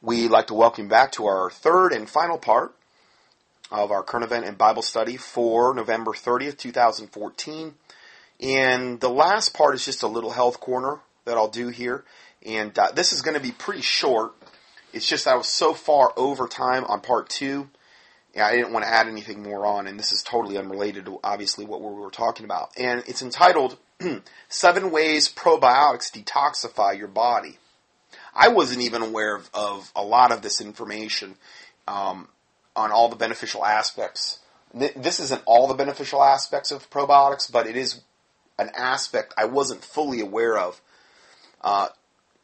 We'd like to welcome you back to our third and final part of our current event and Bible study for November 30th, 2014. And the last part is just a little health corner that I'll do here. And uh, this is going to be pretty short. It's just I was so far over time on part two. I didn't want to add anything more on, and this is totally unrelated to obviously what we were talking about. And it's entitled Seven Ways Probiotics Detoxify Your Body. I wasn't even aware of, of a lot of this information um, on all the beneficial aspects. This isn't all the beneficial aspects of probiotics, but it is an aspect I wasn't fully aware of. Uh,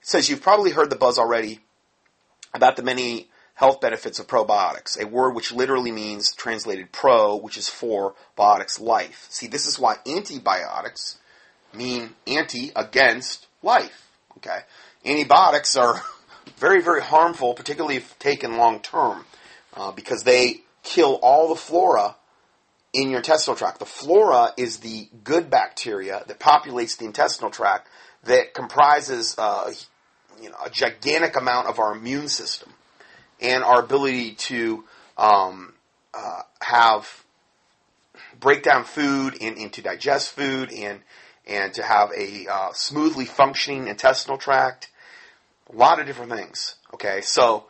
says you've probably heard the buzz already about the many health benefits of probiotics, a word which literally means translated pro, which is for biotics life. See, this is why antibiotics mean anti against life. Okay, antibiotics are very, very harmful, particularly if taken long term, uh, because they kill all the flora in your intestinal tract. The flora is the good bacteria that populates the intestinal tract that comprises uh, you know, a gigantic amount of our immune system and our ability to um, uh, have break down food and, and, to digest food and and to have a uh, smoothly functioning intestinal tract a lot of different things. Okay, so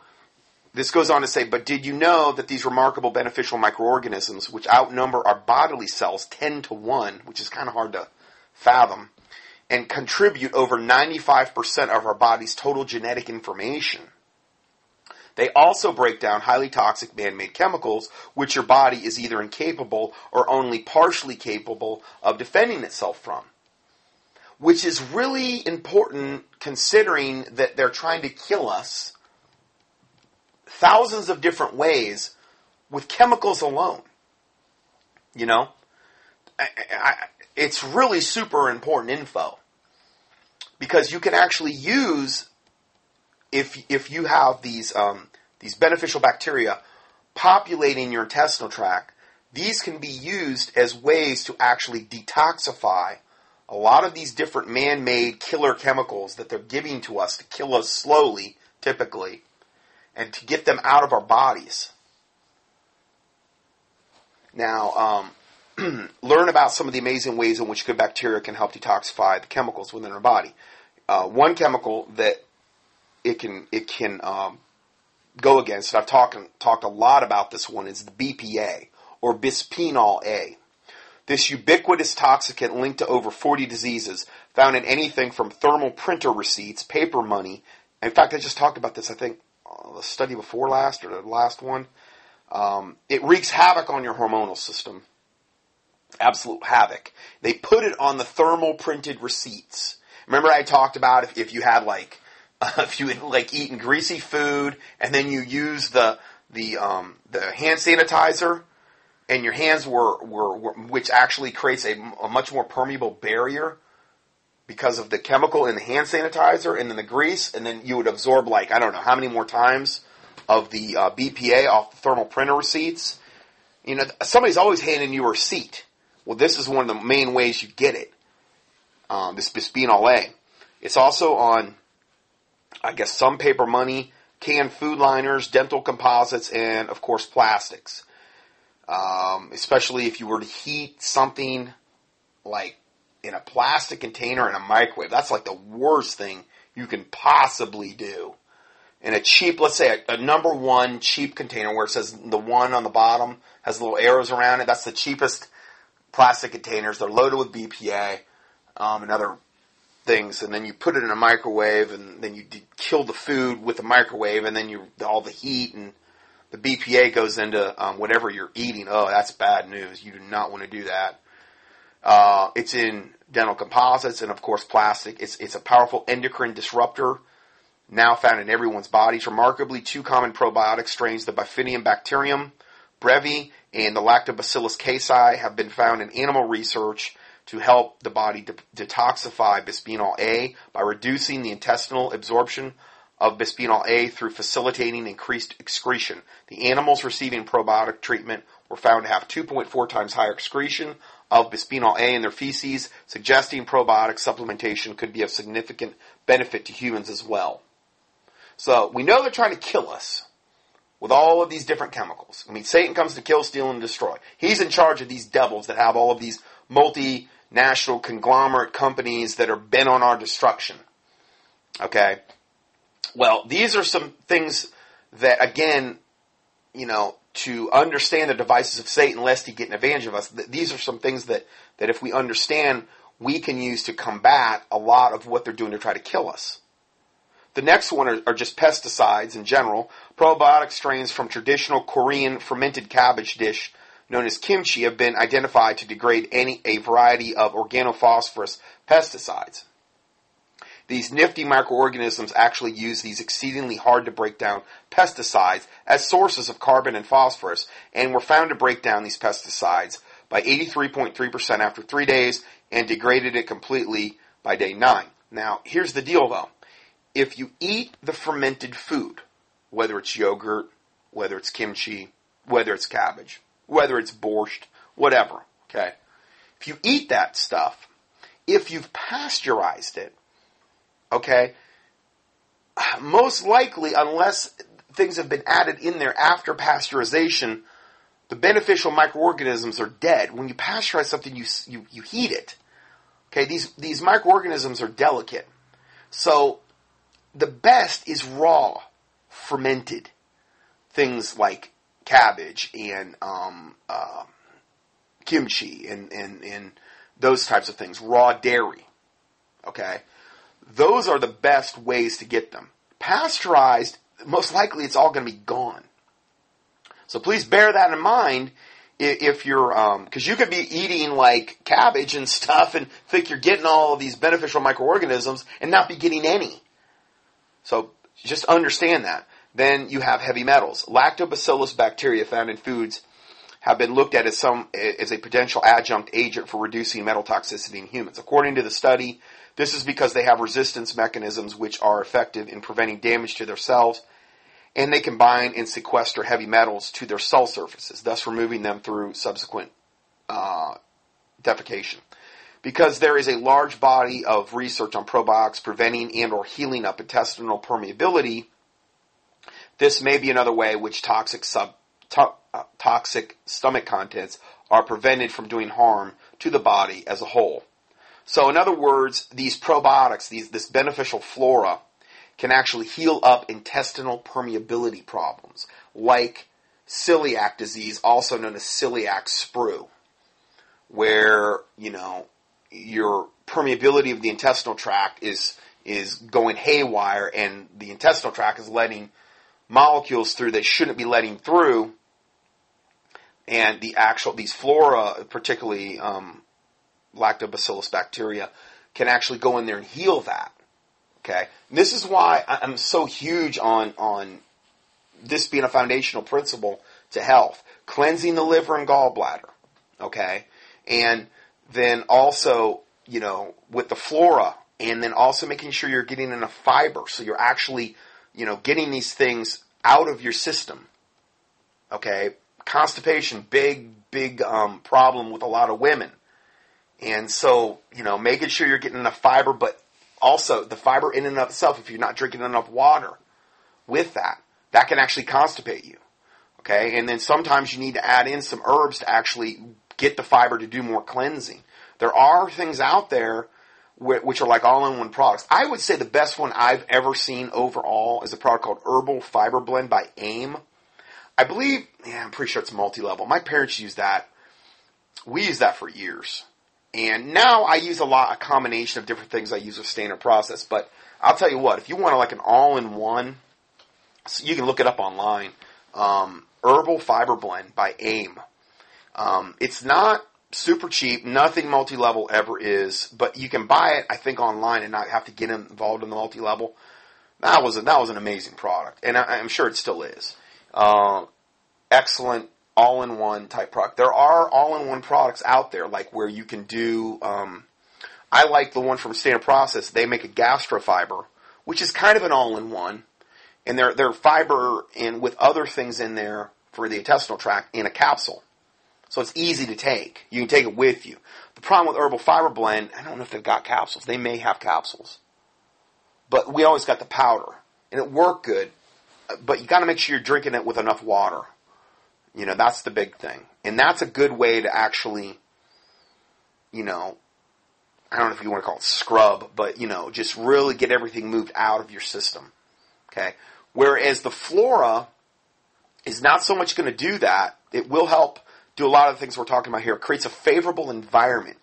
this goes on to say, but did you know that these remarkable beneficial microorganisms, which outnumber our bodily cells 10 to 1, which is kind of hard to fathom, and contribute over 95% of our body's total genetic information, they also break down highly toxic man made chemicals, which your body is either incapable or only partially capable of defending itself from which is really important considering that they're trying to kill us thousands of different ways with chemicals alone. You know? I, I, it's really super important info because you can actually use if if you have these um, these beneficial bacteria populating your intestinal tract, these can be used as ways to actually detoxify a lot of these different man-made killer chemicals that they're giving to us to kill us slowly, typically, and to get them out of our bodies. Now, um, learn about some of the amazing ways in which good bacteria can help detoxify the chemicals within our body. Uh, one chemical that it can it can um, go against, I've talked talked a lot about this one, is the BPA or bisphenol A. This ubiquitous toxicant linked to over 40 diseases, found in anything from thermal printer receipts, paper money. In fact, I just talked about this, I think, uh, the study before last or the last one. Um, it wreaks havoc on your hormonal system. Absolute havoc. They put it on the thermal printed receipts. Remember I talked about if, if you had like, uh, if you had like eaten greasy food and then you use the, the, um, the hand sanitizer, and your hands were, were, were which actually creates a, a, much more permeable barrier because of the chemical in the hand sanitizer and then the grease, and then you would absorb like I don't know how many more times of the uh, BPA off the thermal printer receipts. You know, somebody's always handing you a receipt. Well, this is one of the main ways you get it. Um, this bisphenol A. It's also on, I guess, some paper money, canned food liners, dental composites, and of course plastics um, especially if you were to heat something like in a plastic container in a microwave. That's like the worst thing you can possibly do. In a cheap, let's say a, a, number one cheap container where it says the one on the bottom has little arrows around it. That's the cheapest plastic containers. They're loaded with BPA um, and other things, and then you put it in a microwave, and then you kill the food with the microwave, and then you all the heat and the BPA goes into um, whatever you're eating. Oh, that's bad news. You do not want to do that. Uh, it's in dental composites and of course plastic. It's it's a powerful endocrine disruptor now found in everyone's bodies. Remarkably, two common probiotic strains, the Bifidobacterium bacterium brevi and the Lactobacillus casei, have been found in animal research to help the body de- detoxify bisphenol A by reducing the intestinal absorption of bisphenol A through facilitating increased excretion. The animals receiving probiotic treatment were found to have 2.4 times higher excretion of bisphenol A in their feces, suggesting probiotic supplementation could be of significant benefit to humans as well. So we know they're trying to kill us with all of these different chemicals. I mean, Satan comes to kill, steal, and destroy. He's in charge of these devils that have all of these multinational conglomerate companies that are bent on our destruction. Okay? Well, these are some things that, again, you know, to understand the devices of Satan, lest he get an advantage of us, these are some things that, that if we understand, we can use to combat a lot of what they're doing to try to kill us. The next one are, are, just pesticides in general. Probiotic strains from traditional Korean fermented cabbage dish known as kimchi have been identified to degrade any a variety of organophosphorus pesticides. These nifty microorganisms actually use these exceedingly hard to break down pesticides as sources of carbon and phosphorus and were found to break down these pesticides by 83.3% after three days and degraded it completely by day nine. Now, here's the deal though. If you eat the fermented food, whether it's yogurt, whether it's kimchi, whether it's cabbage, whether it's borscht, whatever, okay? If you eat that stuff, if you've pasteurized it, okay, most likely, unless things have been added in there after pasteurization, the beneficial microorganisms are dead. When you pasteurize something, you, you, you heat it. Okay, these, these microorganisms are delicate. So, the best is raw, fermented. Things like cabbage and um, uh, kimchi and, and, and those types of things. Raw dairy. Okay? Those are the best ways to get them. Pasteurized, most likely it's all going to be gone. So please bear that in mind if you're, because um, you could be eating like cabbage and stuff and think you're getting all of these beneficial microorganisms and not be getting any. So just understand that. Then you have heavy metals. Lactobacillus bacteria found in foods have been looked at as some as a potential adjunct agent for reducing metal toxicity in humans. According to the study, this is because they have resistance mechanisms which are effective in preventing damage to their cells and they can bind and sequester heavy metals to their cell surfaces, thus removing them through subsequent uh, defecation. Because there is a large body of research on probiotics preventing and or healing up intestinal permeability, this may be another way which toxic sub to, uh, toxic stomach contents are prevented from doing harm to the body as a whole. So, in other words, these probiotics, these, this beneficial flora, can actually heal up intestinal permeability problems, like celiac disease, also known as celiac sprue, where, you know, your permeability of the intestinal tract is is going haywire and the intestinal tract is letting molecules through they shouldn't be letting through. And the actual these flora particularly um, lactobacillus bacteria can actually go in there and heal that Okay, and this is why I'm so huge on on this being a foundational principle to health, cleansing the liver and gallbladder. Okay, and then also you know with the flora, and then also making sure you're getting enough fiber, so you're actually you know getting these things out of your system. Okay, constipation, big big um, problem with a lot of women. And so, you know, making sure you're getting enough fiber, but also, the fiber in and of itself, if you're not drinking enough water with that, that can actually constipate you. Okay, and then sometimes you need to add in some herbs to actually get the fiber to do more cleansing. There are things out there which are like all-in-one products. I would say the best one I've ever seen overall is a product called Herbal Fiber Blend by AIM. I believe, yeah, I'm pretty sure it's multi-level. My parents use that. We use that for years. And now I use a lot, a combination of different things I use with standard process. But I'll tell you what, if you want like an all-in-one, so you can look it up online. Um, Herbal Fiber Blend by AIM. Um, it's not super cheap. Nothing multi-level ever is, but you can buy it, I think, online and not have to get involved in the multi-level. That was a, that was an amazing product, and I, am sure it still is. Uh, excellent all-in-one type product. There are all-in-one products out there, like where you can do. Um, I like the one from Standard Process. They make a gastrofiber, which is kind of an all-in-one, and they're they're fiber and with other things in there for the intestinal tract in a capsule. So it's easy to take. You can take it with you. The problem with Herbal Fiber Blend, I don't know if they've got capsules. They may have capsules. But we always got the powder. and it worked good. But you got to make sure you're drinking it with enough water. You know, that's the big thing. And that's a good way to actually, you know, I don't know if you want to call it scrub, but, you know, just really get everything moved out of your system. Okay? Whereas the flora is not so much going to do that. It will help do a lot of the things we're talking about here. It creates a favorable environment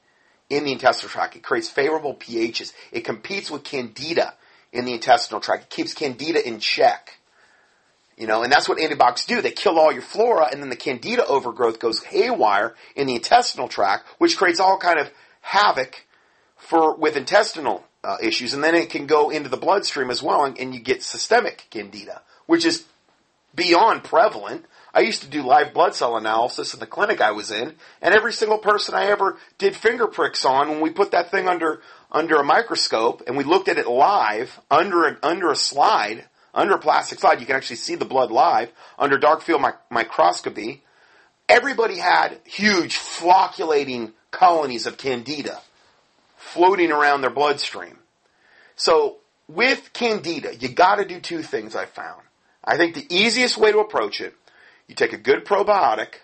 in the intestinal tract. It creates favorable pHs. It competes with candida in the intestinal tract. It keeps candida in check. You know, and that's what antibiotics do. They kill all your flora, and then the candida overgrowth goes haywire in the intestinal tract, which creates all kind of havoc for with intestinal uh, issues, and then it can go into the bloodstream as well, and, and you get systemic candida, which is beyond prevalent. I used to do live blood cell analysis in the clinic I was in, and every single person I ever did finger pricks on, when we put that thing under under a microscope and we looked at it live under a, under a slide, under plastic slide, you can actually see the blood live under dark field mi- microscopy. Everybody had huge flocculating colonies of candida floating around their bloodstream. So with candida, you got to do two things. I found. I think the easiest way to approach it you take a good probiotic,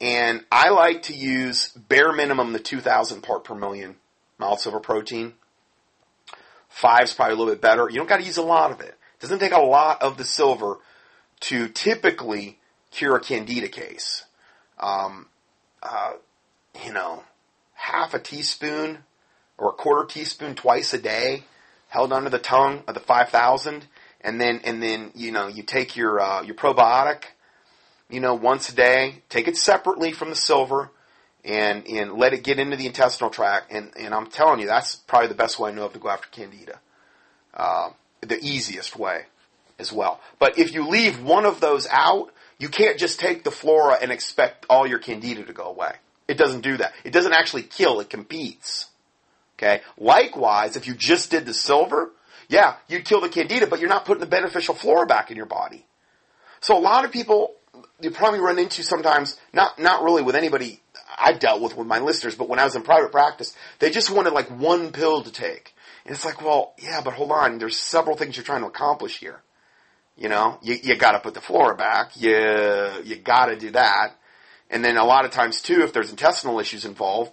and I like to use bare minimum the 2,000 part per million mild silver protein. Five's probably a little bit better. You don't got to use a lot of it. Doesn't take a lot of the silver to typically cure a candida case. Um, uh, you know, half a teaspoon or a quarter teaspoon twice a day, held under the tongue of the 5,000, and then and then you know you take your uh, your probiotic you know, once a day. Take it separately from the silver and, and let it get into the intestinal tract. And, and I'm telling you, that's probably the best way I know of to go after candida. Uh, the easiest way as well. But if you leave one of those out, you can't just take the flora and expect all your candida to go away. It doesn't do that. It doesn't actually kill, it competes. Okay? Likewise, if you just did the silver, yeah, you'd kill the candida, but you're not putting the beneficial flora back in your body. So a lot of people you probably run into sometimes, not, not really with anybody I've dealt with with my listeners, but when I was in private practice, they just wanted like one pill to take. And it's like, well, yeah, but hold on, there's several things you're trying to accomplish here. You know, you, you gotta put the flora back, you, you gotta do that. And then a lot of times too, if there's intestinal issues involved,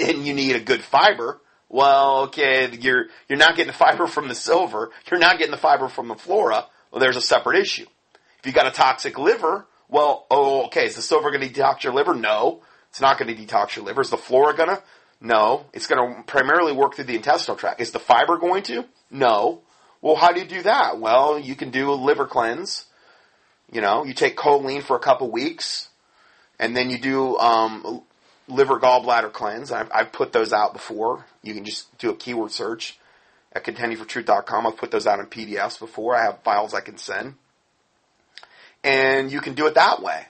and you need a good fiber, well, okay, you're, you're not getting the fiber from the silver, you're not getting the fiber from the flora, well, there's a separate issue. If you got a toxic liver, well, oh, okay, is the silver going to detox your liver? No, it's not going to detox your liver. Is the flora going to? No, it's going to primarily work through the intestinal tract. Is the fiber going to? No. Well, how do you do that? Well, you can do a liver cleanse. You know, you take choline for a couple weeks, and then you do um, liver gallbladder cleanse. I've, I've, put those out before. You can just do a keyword search at contendingfortruth.com. I've put those out in PDFs before. I have files I can send and you can do it that way.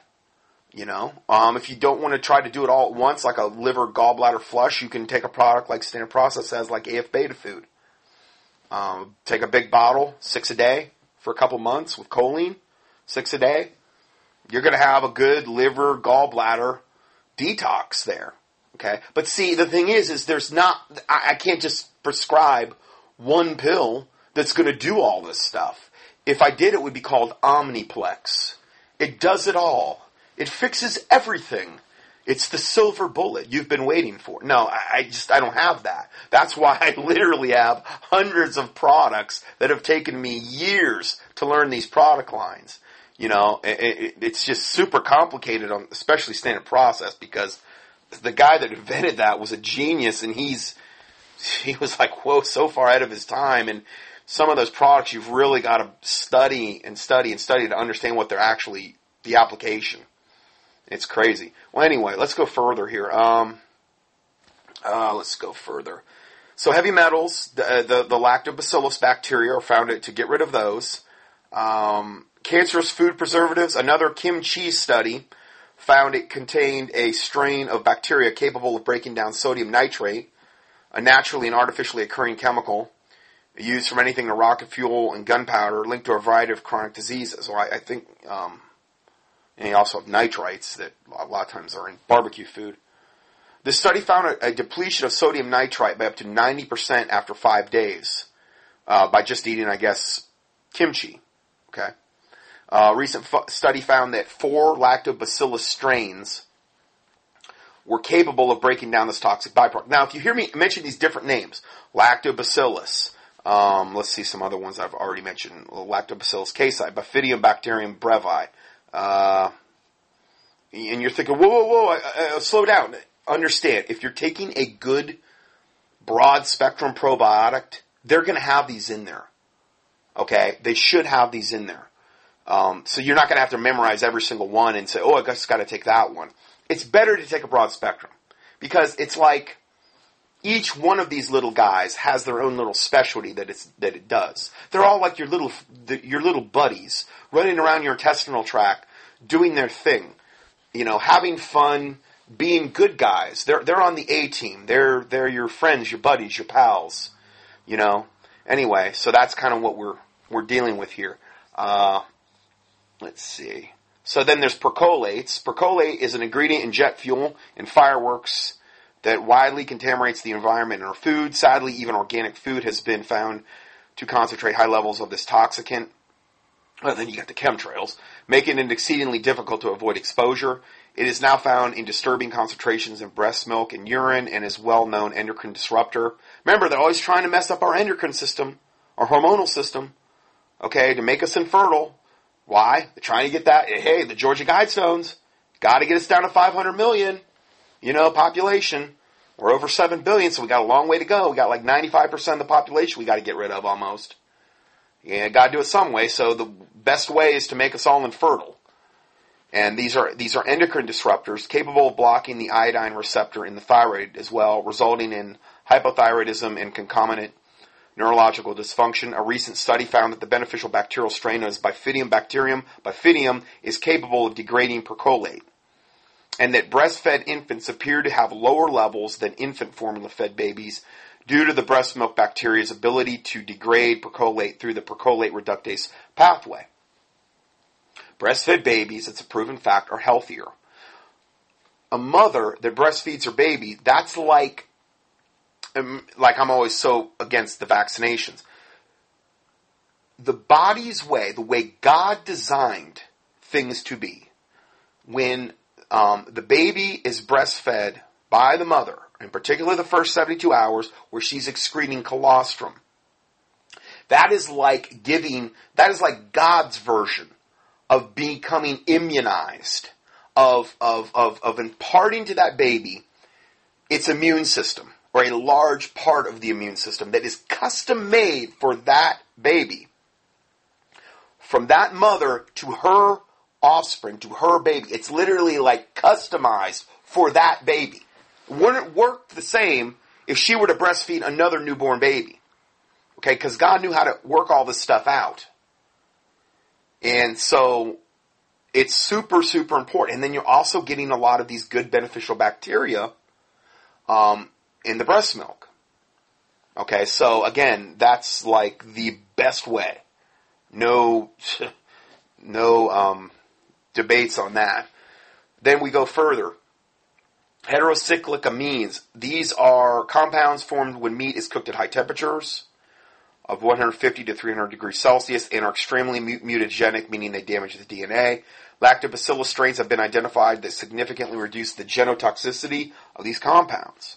You know, um, if you don't want to try to do it all at once, like a liver gallbladder flush, you can take a product like Standard Process says, like AF Beta Food. Um, take a big bottle, six a day for a couple months with choline, six a day. You're going to have a good liver gallbladder detox there. Okay, but see, the thing is, is there's not. I, I can't just prescribe one pill that's going to do all this stuff. If I did, it would be called Omniplex. It does it all. It fixes everything. It's the silver bullet you've been waiting for. No, I just, I don't have that. That's why I literally have hundreds of products that have taken me years to learn these product lines. You know, it, it, it's just super complicated on, especially standard process because the guy that invented that was a genius and he's, he was like, whoa, so far ahead of his time. And some of those products you've really got to study and study and study to understand what they're actually the application. It's crazy. Well, anyway, let's go further here. Um, uh, let's go further. So heavy metals, the, uh, the, the lactobacillus bacteria are found to get rid of those. Um, cancerous food preservatives, another kimchi study found it contained a strain of bacteria capable of breaking down sodium nitrate, a naturally and artificially occurring chemical used from anything to rocket fuel and gunpowder, linked to a variety of chronic diseases. Well, I, I think, um, and you also have nitrites that a lot of times are in barbecue food. The study found a, a depletion of sodium nitrite by up to 90% after five days uh, by just eating, I guess, kimchi. Okay. A recent study found that four lactobacillus strains were capable of breaking down this toxic byproduct. Now, if you hear me mention these different names, lactobacillus, um, let's see some other ones I've already mentioned, lactobacillus casei, Bifidobacterium bacterium brevi, uh, and you're thinking, whoa, whoa, whoa, uh, slow down. Understand, if you're taking a good broad spectrum probiotic, they're going to have these in there. Okay? They should have these in there. Um, so you're not going to have to memorize every single one and say, oh, I just got to take that one. It's better to take a broad spectrum because it's like each one of these little guys has their own little specialty that it's that it does. They're all like your little your little buddies running around your intestinal tract, doing their thing, you know, having fun, being good guys. They're they're on the A team. They're they're your friends, your buddies, your pals. You know. Anyway, so that's kind of what we're we're dealing with here. Uh, let's see. So then there's percolates. Percolate is an ingredient in jet fuel and fireworks that widely contaminates the environment and our food. Sadly, even organic food has been found to concentrate high levels of this toxicant. Well, then you got the chemtrails, making it exceedingly difficult to avoid exposure. It is now found in disturbing concentrations in breast milk and urine and is well known endocrine disruptor. Remember, they're always trying to mess up our endocrine system, our hormonal system, okay, to make us infertile. Why? They're trying to get that, hey, the Georgia Guidestones, got to get us down to 500 million, you know, population. We're over 7 billion, so we got a long way to go. We got like 95% of the population we got to get rid of almost. Yeah, got to do it some way, so the best way is to make us all infertile. And these are these are endocrine disruptors capable of blocking the iodine receptor in the thyroid as well, resulting in hypothyroidism and concomitant neurological dysfunction. A recent study found that the beneficial bacterial strain of Bifidobacterium bacterium, Bifidium, is capable of degrading percolate. And that breastfed infants appear to have lower levels than infant formula fed babies due to the breast milk bacteria's ability to degrade percolate through the percolate reductase pathway. Breastfed babies, it's a proven fact, are healthier. A mother that breastfeeds her baby, that's like, um, like I'm always so against the vaccinations. The body's way, the way God designed things to be, when um, the baby is breastfed by the mother, in particular the first 72 hours, where she's excreting colostrum. That is like giving, that is like God's version of becoming immunized, of, of, of, of imparting to that baby its immune system, or a large part of the immune system that is custom made for that baby. From that mother to her offspring, to her baby. It's literally like customized for that baby. Wouldn't work the same if she were to breastfeed another newborn baby. Okay, because God knew how to work all this stuff out. And so it's super, super important. And then you're also getting a lot of these good beneficial bacteria um, in the breast milk. Okay, so again, that's like the best way. No, no um, debates on that. Then we go further. Heterocyclic amines. These are compounds formed when meat is cooked at high temperatures of 150 to 300 degrees Celsius and are extremely mutagenic, meaning they damage the DNA. Lactobacillus strains have been identified that significantly reduce the genotoxicity of these compounds.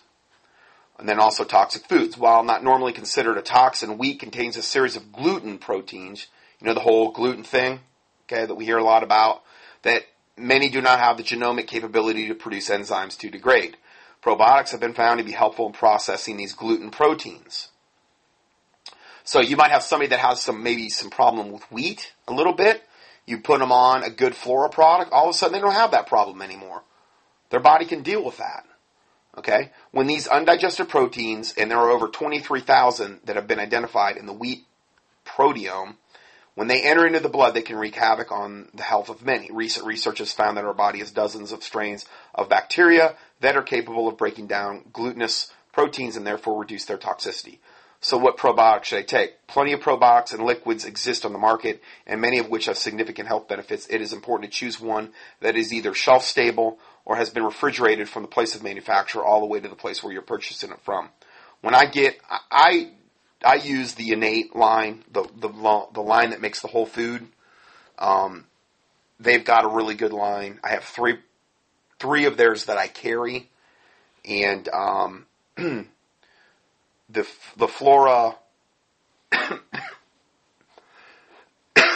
And then also toxic foods. While not normally considered a toxin, wheat contains a series of gluten proteins. You know the whole gluten thing, okay, that we hear a lot about, that many do not have the genomic capability to produce enzymes to degrade. Probiotics have been found to be helpful in processing these gluten proteins. So you might have somebody that has some maybe some problem with wheat a little bit. You put them on a good flora product, all of a sudden they don't have that problem anymore. Their body can deal with that. Okay? When these undigested proteins, and there are over 23,000 that have been identified in the wheat proteome, when they enter into the blood, they can wreak havoc on the health of many. Recent research has found that our body has dozens of strains of bacteria that are capable of breaking down glutinous proteins and therefore reduce their toxicity. So what probiotics should I take? Plenty of probiotics and liquids exist on the market, and many of which have significant health benefits. It is important to choose one that is either shelf stable or has been refrigerated from the place of manufacture all the way to the place where you're purchasing it from. When I get, I I use the innate line, the the the line that makes the whole food. Um, they've got a really good line. I have three three of theirs that I carry, and um, the the Flora.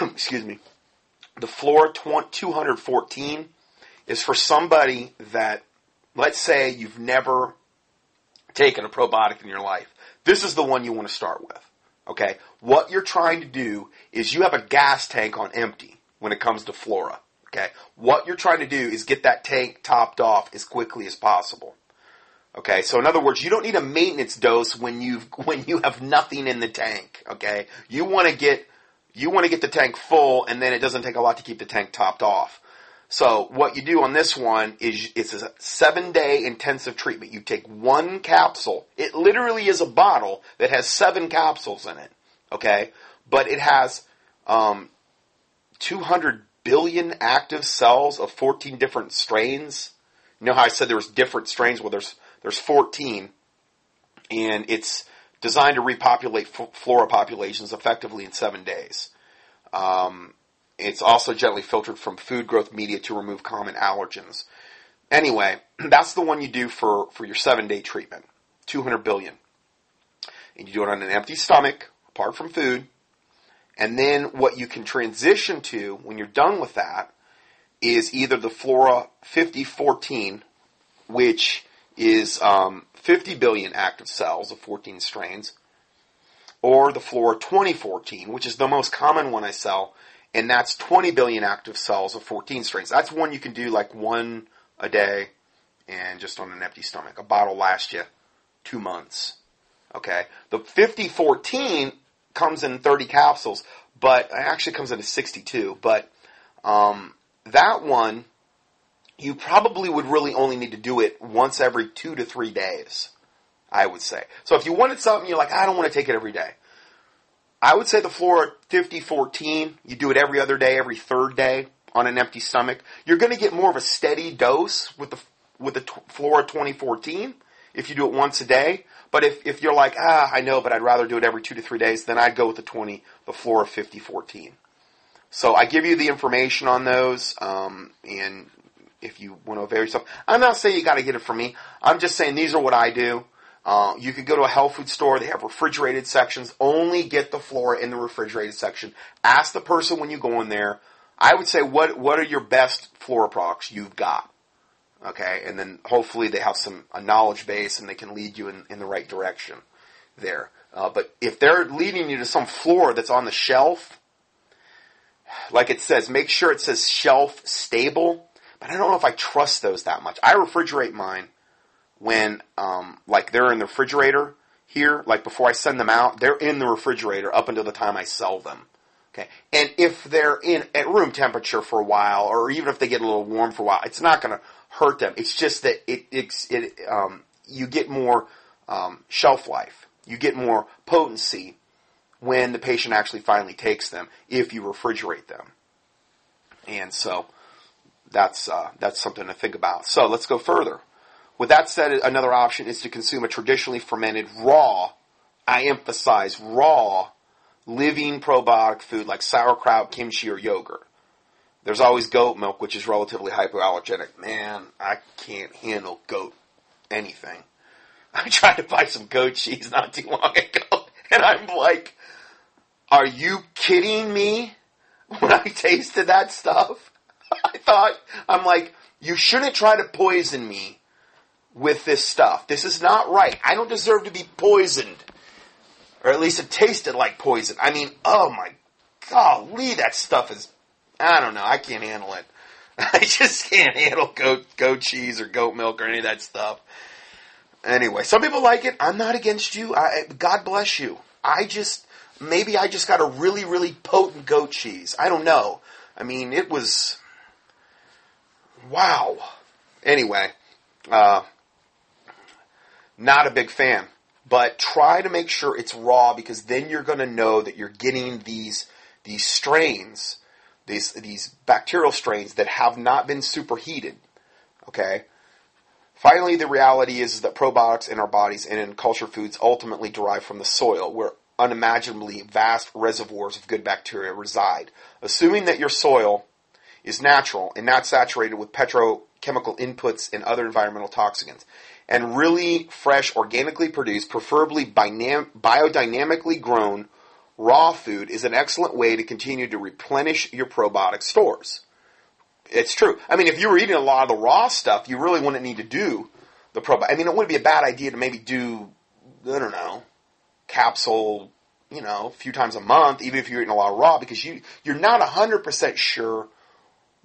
excuse me. The Flora 214 is for somebody that, let's say, you've never taken a probiotic in your life. This is the one you want to start with. Okay? What you're trying to do is you have a gas tank on empty when it comes to Flora. Okay? What you're trying to do is get that tank topped off as quickly as possible. Okay? So in other words, you don't need a maintenance dose when you when you have nothing in the tank. Okay? You want to get you want to get the tank full and then it doesn't take a lot to keep the tank topped off. So what you do on this one is it's a seven day intensive treatment. You take one capsule. It literally is a bottle that has seven capsules in it. Okay. But it has, um, 200 billion active cells of 14 different strains. You know how I said there was different strains? Well, there's, there's 14 and it's designed to repopulate flora populations effectively in seven days. Um, it's also gently filtered from food growth media to remove common allergens. Anyway, that's the one you do for, for your seven day treatment. 200 billion. And you do it on an empty stomach, apart from food. And then what you can transition to when you're done with that is either the Flora 5014, which is um, 50 billion active cells of 14 strains, or the Flora 2014, which is the most common one I sell, and that's 20 billion active cells of 14 strains. That's one you can do like one a day and just on an empty stomach. A bottle lasts you two months. Okay. The 5014 comes in 30 capsules, but it actually comes in a 62, but, um, that one you probably would really only need to do it once every two to three days. I would say. So if you wanted something, you're like, I don't want to take it every day. I would say the Flora 5014, you do it every other day, every third day on an empty stomach. You're going to get more of a steady dose with the with the Flora 2014 if you do it once a day. But if, if you're like, ah, I know, but I'd rather do it every two to three days, then I'd go with the 20, the Flora 5014. So I give you the information on those, um, and if you want to avail yourself. I'm not saying you got to get it from me. I'm just saying these are what I do. Uh, you could go to a health food store. They have refrigerated sections. Only get the flora in the refrigerated section. Ask the person when you go in there. I would say, what what are your best flora products you've got? Okay, and then hopefully they have some a knowledge base and they can lead you in, in the right direction there. Uh, but if they're leading you to some floor that's on the shelf, like it says, make sure it says shelf stable but I don't know if I trust those that much. I refrigerate mine when, um, like they're in the refrigerator here, like before I send them out, they're in the refrigerator up until the time I sell them. Okay. And if they're in at room temperature for a while, or even if they get a little warm for a while, it's not going to hurt them. It's just that it, it, it um, you get more um, shelf life. You get more potency when the patient actually finally takes them if you refrigerate them. And so, that's uh, that's something to think about. So let's go further. With that said, another option is to consume a traditionally fermented raw. I emphasize raw, living probiotic food like sauerkraut, kimchi, or yogurt. There's always goat milk, which is relatively hypoallergenic. Man, I can't handle goat anything. I tried to buy some goat cheese not too long ago, and I'm like, are you kidding me? When I tasted that stuff, I thought, I'm like, you shouldn't try to poison me with this stuff. This is not right. I don't deserve to be poisoned. Or at least it tasted like poison. I mean, oh my golly, that stuff is, I don't know, I can't handle it. I just can't handle goat, goat cheese or goat milk or any of that stuff. Anyway, some people like it. I'm not against you. I, God bless you. I just, maybe I just got a really, really potent goat cheese. I don't know. I mean, it was, Wow. Anyway, uh, not a big fan. But try to make sure it's raw because then you're going to know that you're getting these these strains, these these bacterial strains that have not been superheated. Okay. Finally, the reality is, is that probiotics in our bodies and in culture foods ultimately derive from the soil, where unimaginably vast reservoirs of good bacteria reside. Assuming that your soil is natural and not saturated with petrochemical inputs and other environmental toxins, and really fresh, organically produced, preferably biodynamically grown raw food is an excellent way to continue to replenish your probiotic stores. It's true. I mean, if you were eating a lot of the raw stuff, you really wouldn't need to do the probiotic. I mean, it wouldn't be a bad idea to maybe do, I don't know, capsule, you know, a few times a month, even if you're eating a lot of raw, because you, you're not 100% sure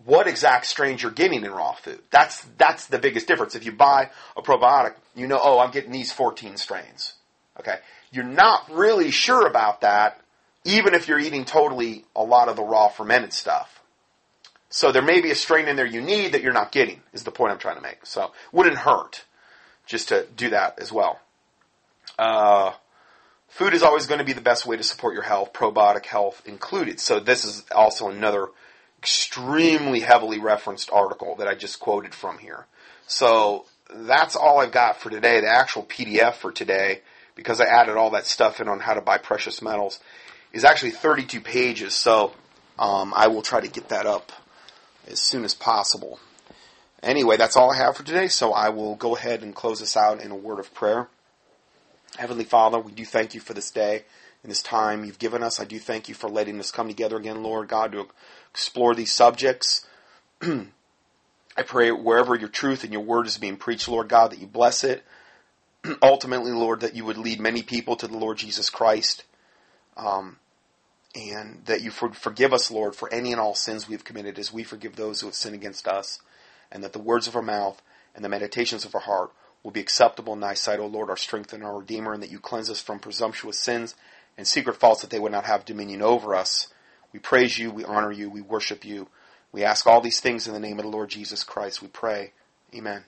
what exact strains you're getting in raw food. That's, that's the biggest difference. If you buy a probiotic, you know, oh, I'm getting these 14 strains. Okay. You're not really sure about that, even if you're eating totally a lot of the raw fermented stuff. So there may be a strain in there you need that you're not getting, is the point I'm trying to make. So wouldn't hurt just to do that as well. Uh, food is always going to be the best way to support your health, probiotic health included. So this is also another extremely heavily referenced article that I just quoted from here. So that's all I've got for today. The actual PDF for today, because I added all that stuff in on how to buy precious metals, is actually 32 pages. So um, I will try to get that up as soon as possible. Anyway, that's all I have for today, so I will go ahead and close this out in a word of prayer. Heavenly Father, we do thank you for this day and this time you've given us. I do thank you for letting us come together again, Lord God, to explore these subjects. I pray wherever your truth and your word is being preached, Lord God, that you bless it. Ultimately, Lord, that you would lead many people to the Lord Jesus Christ. Um, and that you forgive us, Lord, for any and all sins we've committed as we forgive those who have sinned against us. And that the words of our mouth and the meditations of our heart will be acceptable in thy sight, O Lord, our strength and our Redeemer, and that you cleanse us from presumptuous sins and secret faults that they would not have dominion over us. We praise you, we honor you, we worship you. We ask all these things in the name of the Lord Jesus Christ. We pray. Amen.